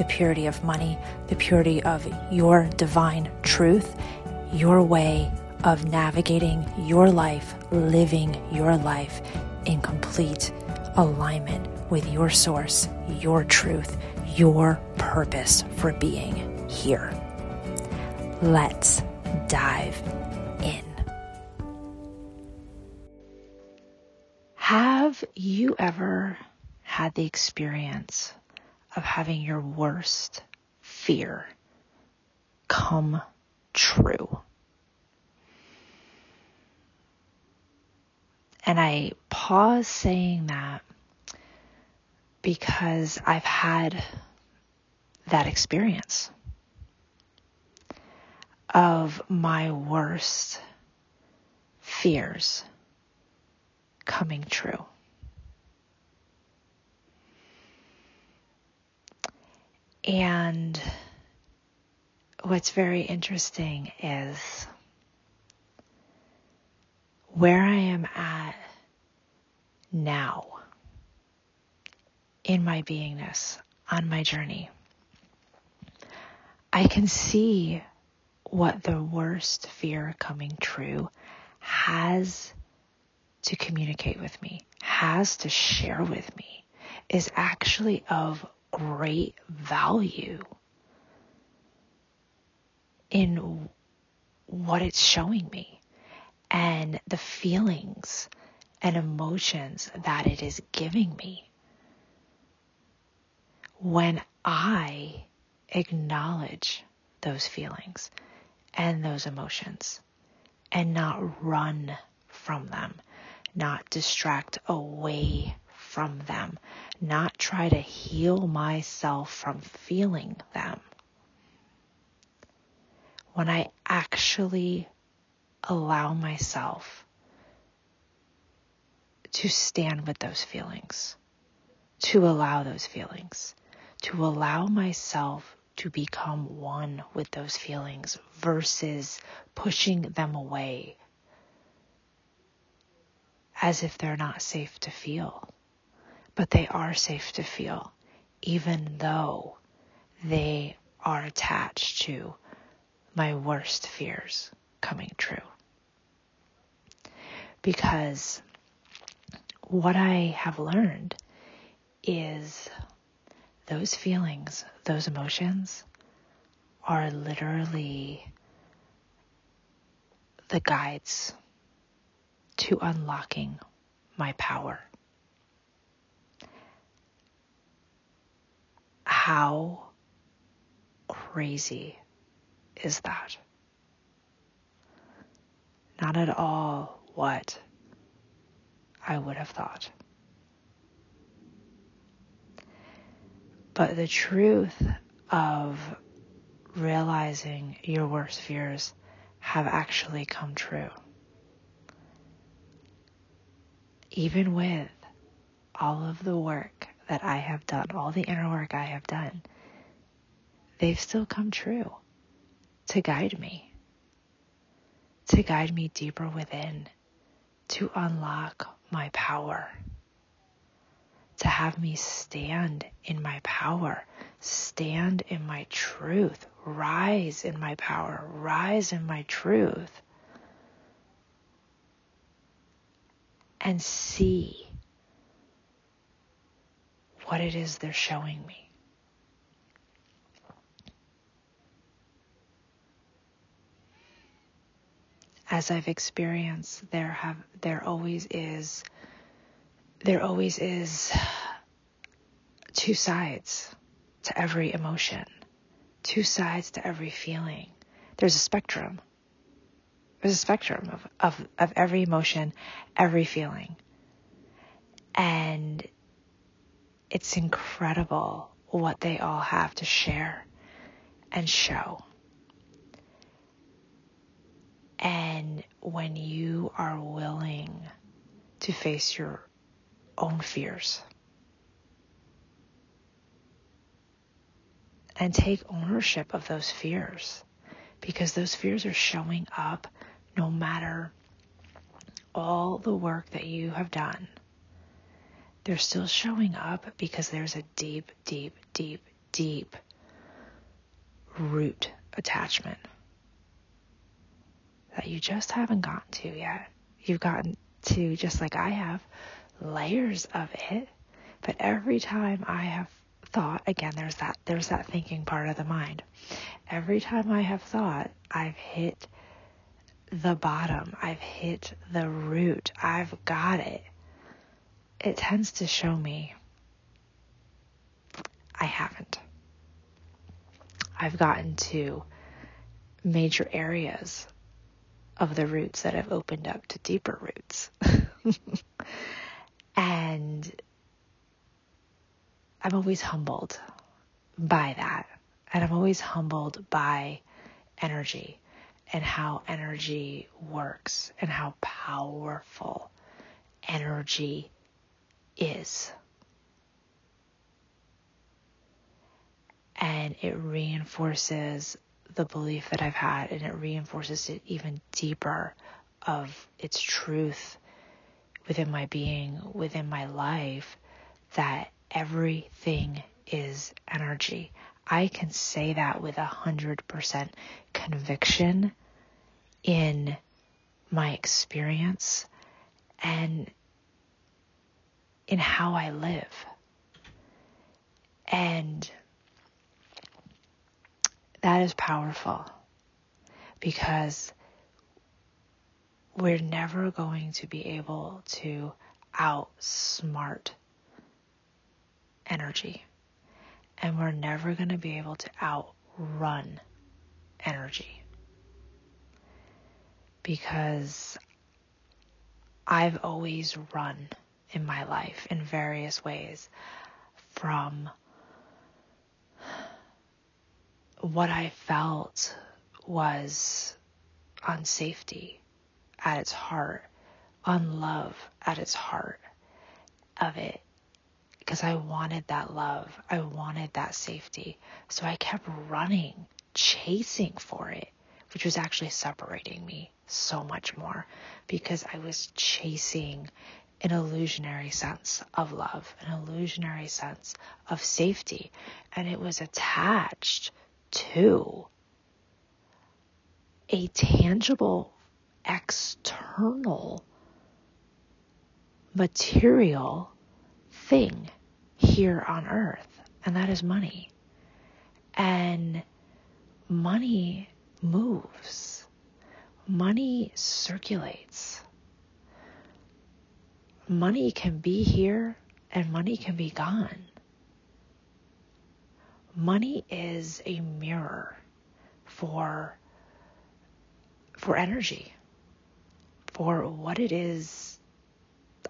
the purity of money, the purity of your divine truth, your way of navigating your life, living your life in complete alignment with your source, your truth, your purpose for being here. Let's dive in. Have you ever had the experience of having your worst fear come true. And I pause saying that because I've had that experience of my worst fears coming true. And what's very interesting is where I am at now in my beingness on my journey. I can see what the worst fear coming true has to communicate with me, has to share with me, is actually of great value in what it's showing me and the feelings and emotions that it is giving me. When I acknowledge those feelings and those emotions and not run from them, not distract away from them, not try to heal myself from feeling them. When I actually allow myself to stand with those feelings, to allow those feelings, to allow myself to become one with those feelings versus pushing them away as if they're not safe to feel but they are safe to feel, even though they are attached to my worst fears coming true. Because what I have learned is those feelings, those emotions are literally the guides to unlocking my power. How crazy is that? Not at all what I would have thought. But the truth of realizing your worst fears have actually come true. Even with all of the work that I have done, all the inner work I have done, they've still come true to guide me, to guide me deeper within, to unlock my power, to have me stand in my power, stand in my truth, rise in my power, rise in my truth, and see what it is they're showing me. As I've experienced, there have there always is there always is two sides to every emotion, two sides to every feeling. There's a spectrum. There's a spectrum of, of, of every emotion, every feeling. And it's incredible what they all have to share and show. And when you are willing to face your own fears and take ownership of those fears because those fears are showing up no matter all the work that you have done. They're still showing up because there's a deep, deep, deep, deep root attachment that you just haven't gotten to yet. You've gotten to, just like I have, layers of it. But every time I have thought, again, there's that, there's that thinking part of the mind. Every time I have thought, I've hit the bottom. I've hit the root. I've got it. It tends to show me I haven't. I've gotten to major areas of the roots that have opened up to deeper roots. and I'm always humbled by that. And I'm always humbled by energy and how energy works and how powerful energy is. And it reinforces the belief that I've had and it reinforces it even deeper of its truth within my being, within my life, that everything is energy. I can say that with a hundred percent conviction in my experience and in how I live. And that is powerful because we're never going to be able to outsmart energy. And we're never going to be able to outrun energy. Because I've always run in my life in various ways from what I felt was unsafety at its heart, unlove at its heart of it. Because I wanted that love, I wanted that safety. So I kept running, chasing for it, which was actually separating me so much more because I was chasing an illusionary sense of love, an illusionary sense of safety. And it was attached to a tangible external material thing here on earth, and that is money. And money moves, money circulates. Money can be here and money can be gone. Money is a mirror for for energy for what it is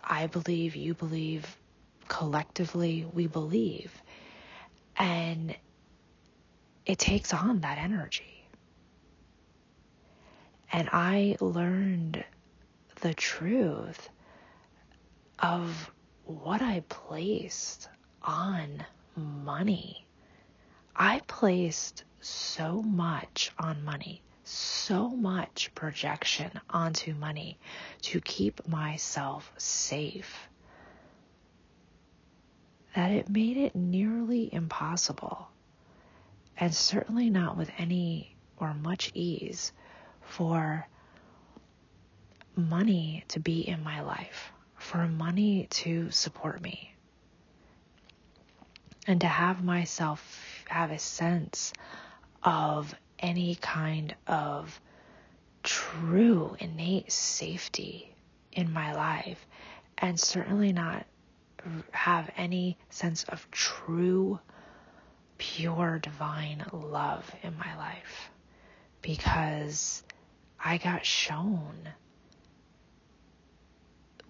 I believe, you believe, collectively we believe. And it takes on that energy. And I learned the truth of what I placed on money. I placed so much on money so much projection onto money to keep myself safe that it made it nearly impossible, and certainly not with any or much ease, for money to be in my life, for money to support me, and to have myself have a sense of any kind of true innate safety in my life and certainly not have any sense of true pure divine love in my life. Because I got shown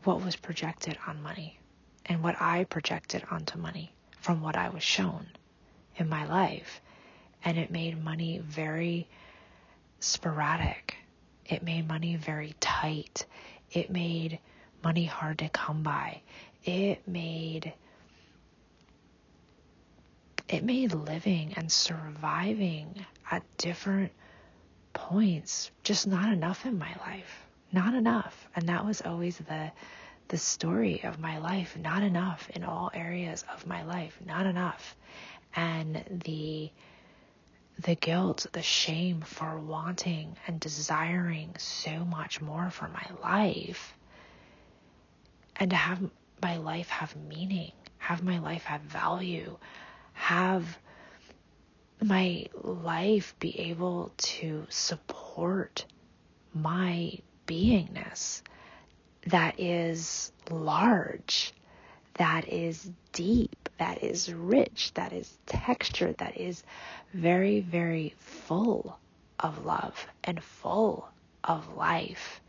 what was projected on money and what I projected onto money from what I was shown in my life and it made money very sporadic It made money very tight. It made money hard to come by. It made it made living and surviving at different points just not enough in my life. Not enough. And that was always the the story of my life. Not enough in all areas of my life. Not enough. And the the guilt, the shame for wanting and desiring so much more for my life and to have my life have meaning, have my life have value, have my life be able to support my beingness that is large, that is deep, that is rich, that is textured, that is very, very full of love and full of life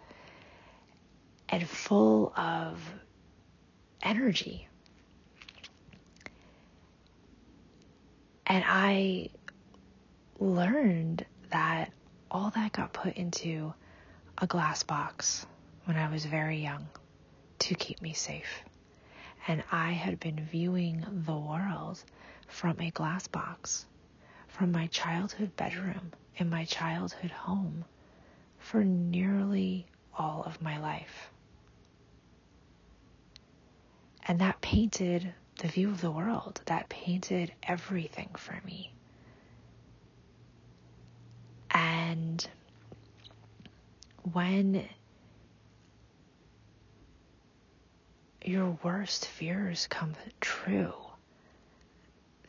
and full of energy. And I learned that all that got put into a glass box when I was very young to keep me safe. And I had been viewing the world from a glass box, from my childhood bedroom in my childhood home for nearly all of my life. And that painted the view of the world, that painted everything for me. And when your worst fears come true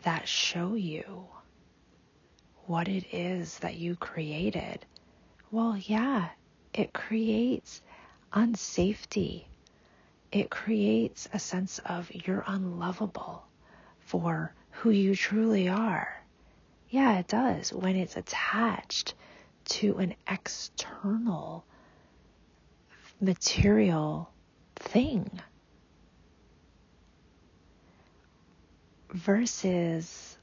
that show you what it is that you created, well, yeah, it creates unsafety. It creates a sense of you're unlovable for who you truly are. Yeah, it does when it's attached to an external material thing. versus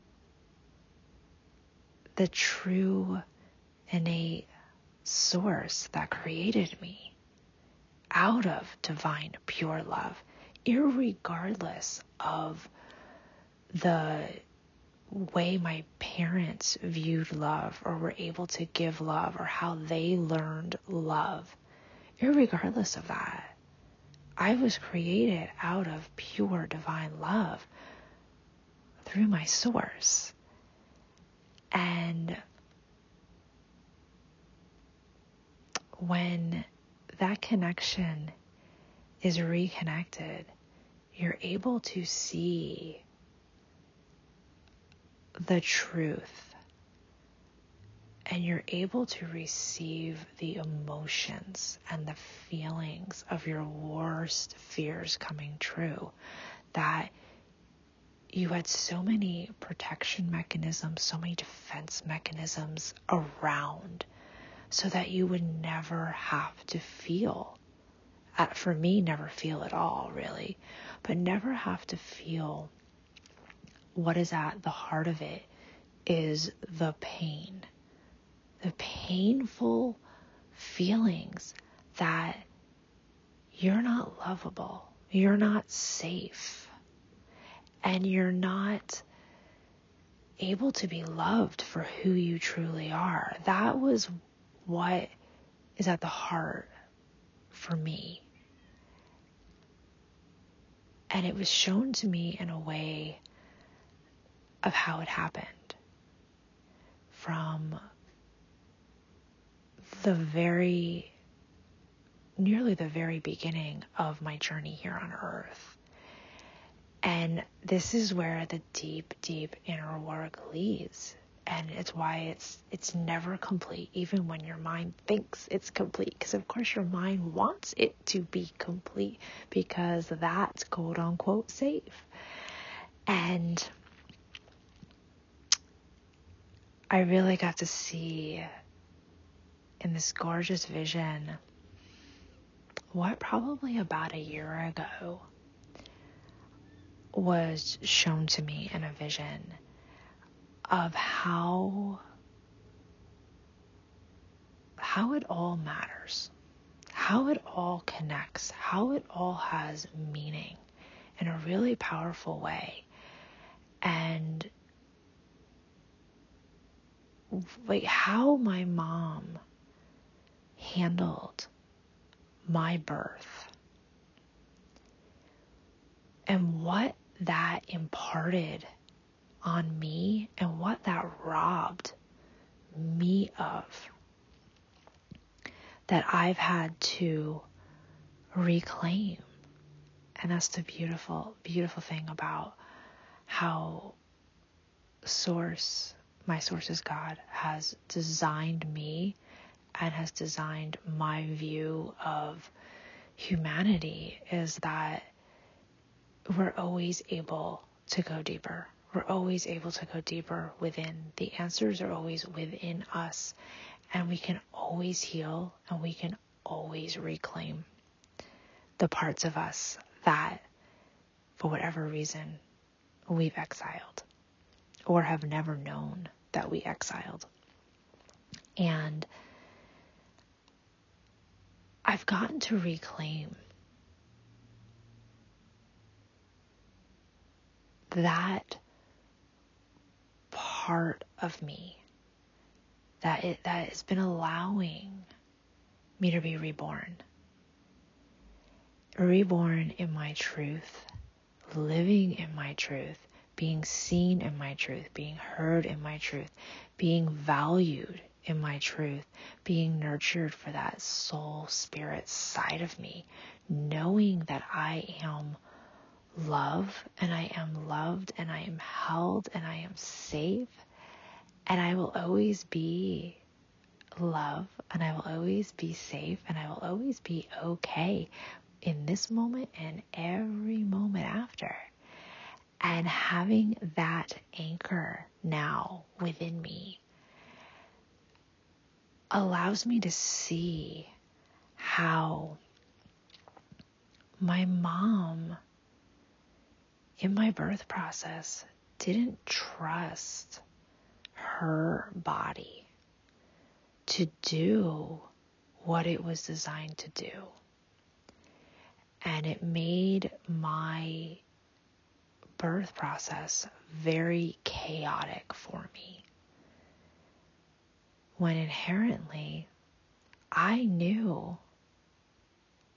the true innate source that created me out of divine pure love, irregardless of the way my parents viewed love or were able to give love or how they learned love, irregardless of that. I was created out of pure divine love through my source. And when that connection is reconnected, you're able to see the truth and you're able to receive the emotions and the feelings of your worst fears coming true that you had so many protection mechanisms, so many defense mechanisms around so that you would never have to feel. Uh, for me, never feel at all, really, but never have to feel what is at the heart of it is the pain, the painful feelings that you're not lovable, you're not safe and you're not able to be loved for who you truly are. That was what is at the heart for me. And it was shown to me in a way of how it happened from the very, nearly the very beginning of my journey here on earth. And this is where the deep, deep inner work leads. And it's why it's it's never complete, even when your mind thinks it's complete. Because of course your mind wants it to be complete because that's quote unquote safe. And I really got to see in this gorgeous vision what probably about a year ago was shown to me in a vision of how how it all matters how it all connects, how it all has meaning in a really powerful way. And like how my mom handled my birth and what that imparted on me and what that robbed me of that I've had to reclaim. And that's the beautiful, beautiful thing about how Source, my source is God, has designed me and has designed my view of humanity is that we're always able to go deeper. We're always able to go deeper within. The answers are always within us, and we can always heal and we can always reclaim the parts of us that, for whatever reason, we've exiled or have never known that we exiled. And I've gotten to reclaim that part of me that it that has been allowing me to be reborn reborn in my truth living in my truth being seen in my truth being heard in my truth being valued in my truth being nurtured for that soul spirit side of me knowing that I am love and I am loved and I am held and I am safe and I will always be love and I will always be safe and I will always be okay in this moment and every moment after. And having that anchor now within me allows me to see how my mom in my birth process didn't trust her body to do what it was designed to do. And it made my birth process very chaotic for me. When inherently, I knew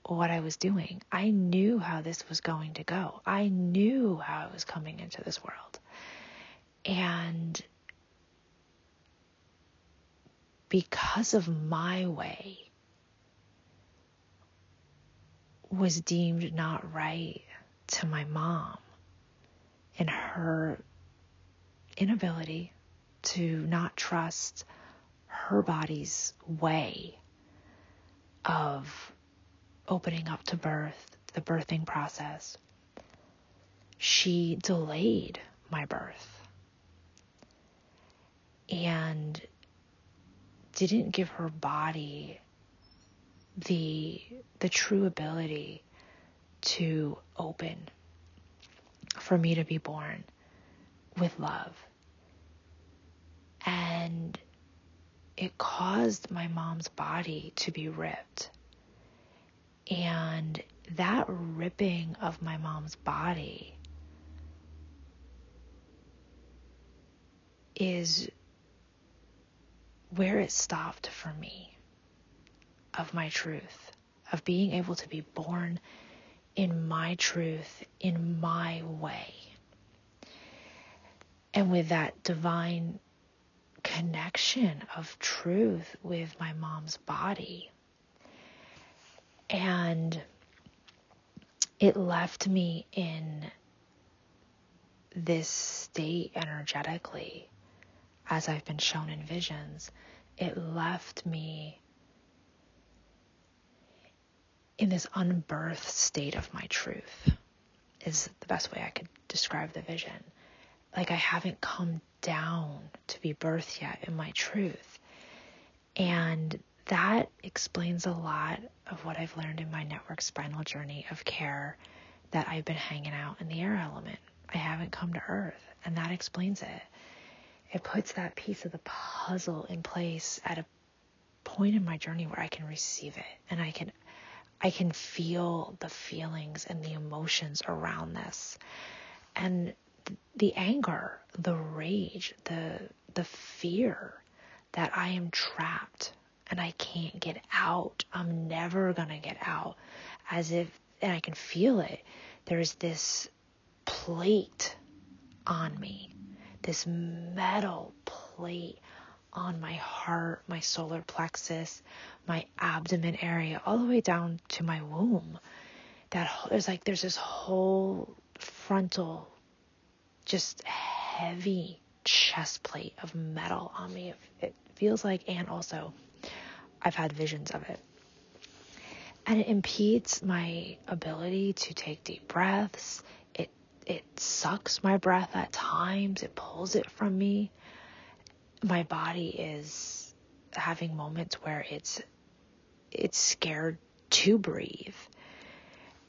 what I was doing. I knew how this was going to go. I knew how I was coming into this world. And because of my way was deemed not right to my mom and her inability to not trust her body's way of opening up to birth, the birthing process, she delayed my birth and didn't give her body the the true ability to open for me to be born with love. And it caused my mom's body to be ripped. And that ripping of my mom's body is where it stopped for me of my truth, of being able to be born in my truth, in my way. And with that divine connection of truth with my mom's body, and it left me in this state energetically, as I've been shown in visions. It left me in this unbirthed state of my truth, is the best way I could describe the vision. Like I haven't come down to be birthed yet in my truth. And that explains a lot of what I've learned in my network spinal journey of care that I've been hanging out in the air element. I haven't come to earth, and that explains it. It puts that piece of the puzzle in place at a point in my journey where I can receive it and I can I can feel the feelings and the emotions around this. And the anger, the rage, the the fear that I am trapped and I can't get out. I'm never going to get out. As if and I can feel it. There's this plate on me. This metal plate on my heart, my solar plexus, my abdomen area, all the way down to my womb. That there's like there's this whole frontal, just heavy chest plate of metal on me. It feels like, and also, I've had visions of it. And it impedes my ability to take deep breaths. It it sucks my breath at times. It pulls it from me my body is having moments where it's it's scared to breathe.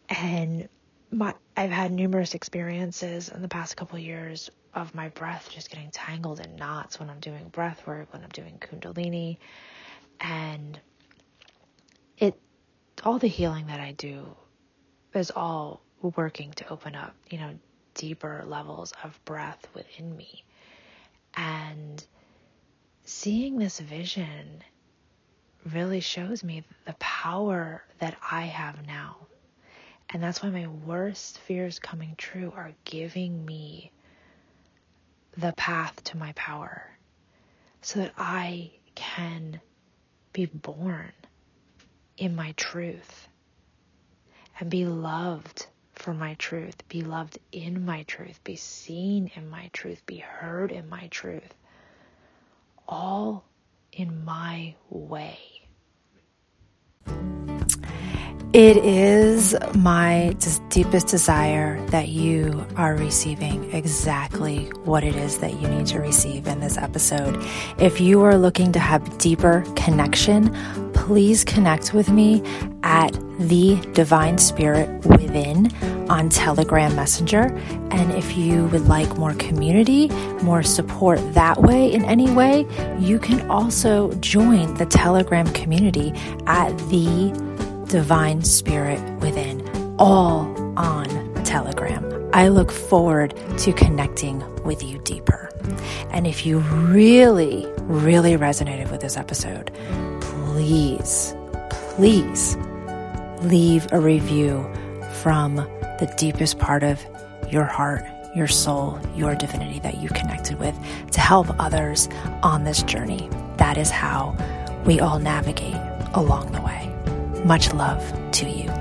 And my I've had numerous experiences in the past couple of years of my breath just getting tangled in knots when I'm doing breath work, when I'm doing kundalini and it all the healing that I do is all working to open up, you know, deeper levels of breath within me. And seeing this vision really shows me the power that I have now. And that's why my worst fears coming true are giving me the path to my power so that I can be born in my truth and be loved for my truth, be loved in my truth, be seen in my truth, be heard in my truth all in my way. It is my deepest desire that you are receiving exactly what it is that you need to receive in this episode. If you are looking to have deeper connection, please connect with me at the Divine Spirit Within on Telegram Messenger. And if you would like more community, more support that way in any way, you can also join the Telegram community at the Divine Spirit Within, all on Telegram. I look forward to connecting with you deeper. And if you really, really resonated with this episode, please, please leave a review from the deepest part of your heart, your soul, your divinity that you connected with to help others on this journey. That is how we all navigate along the way. Much love to you.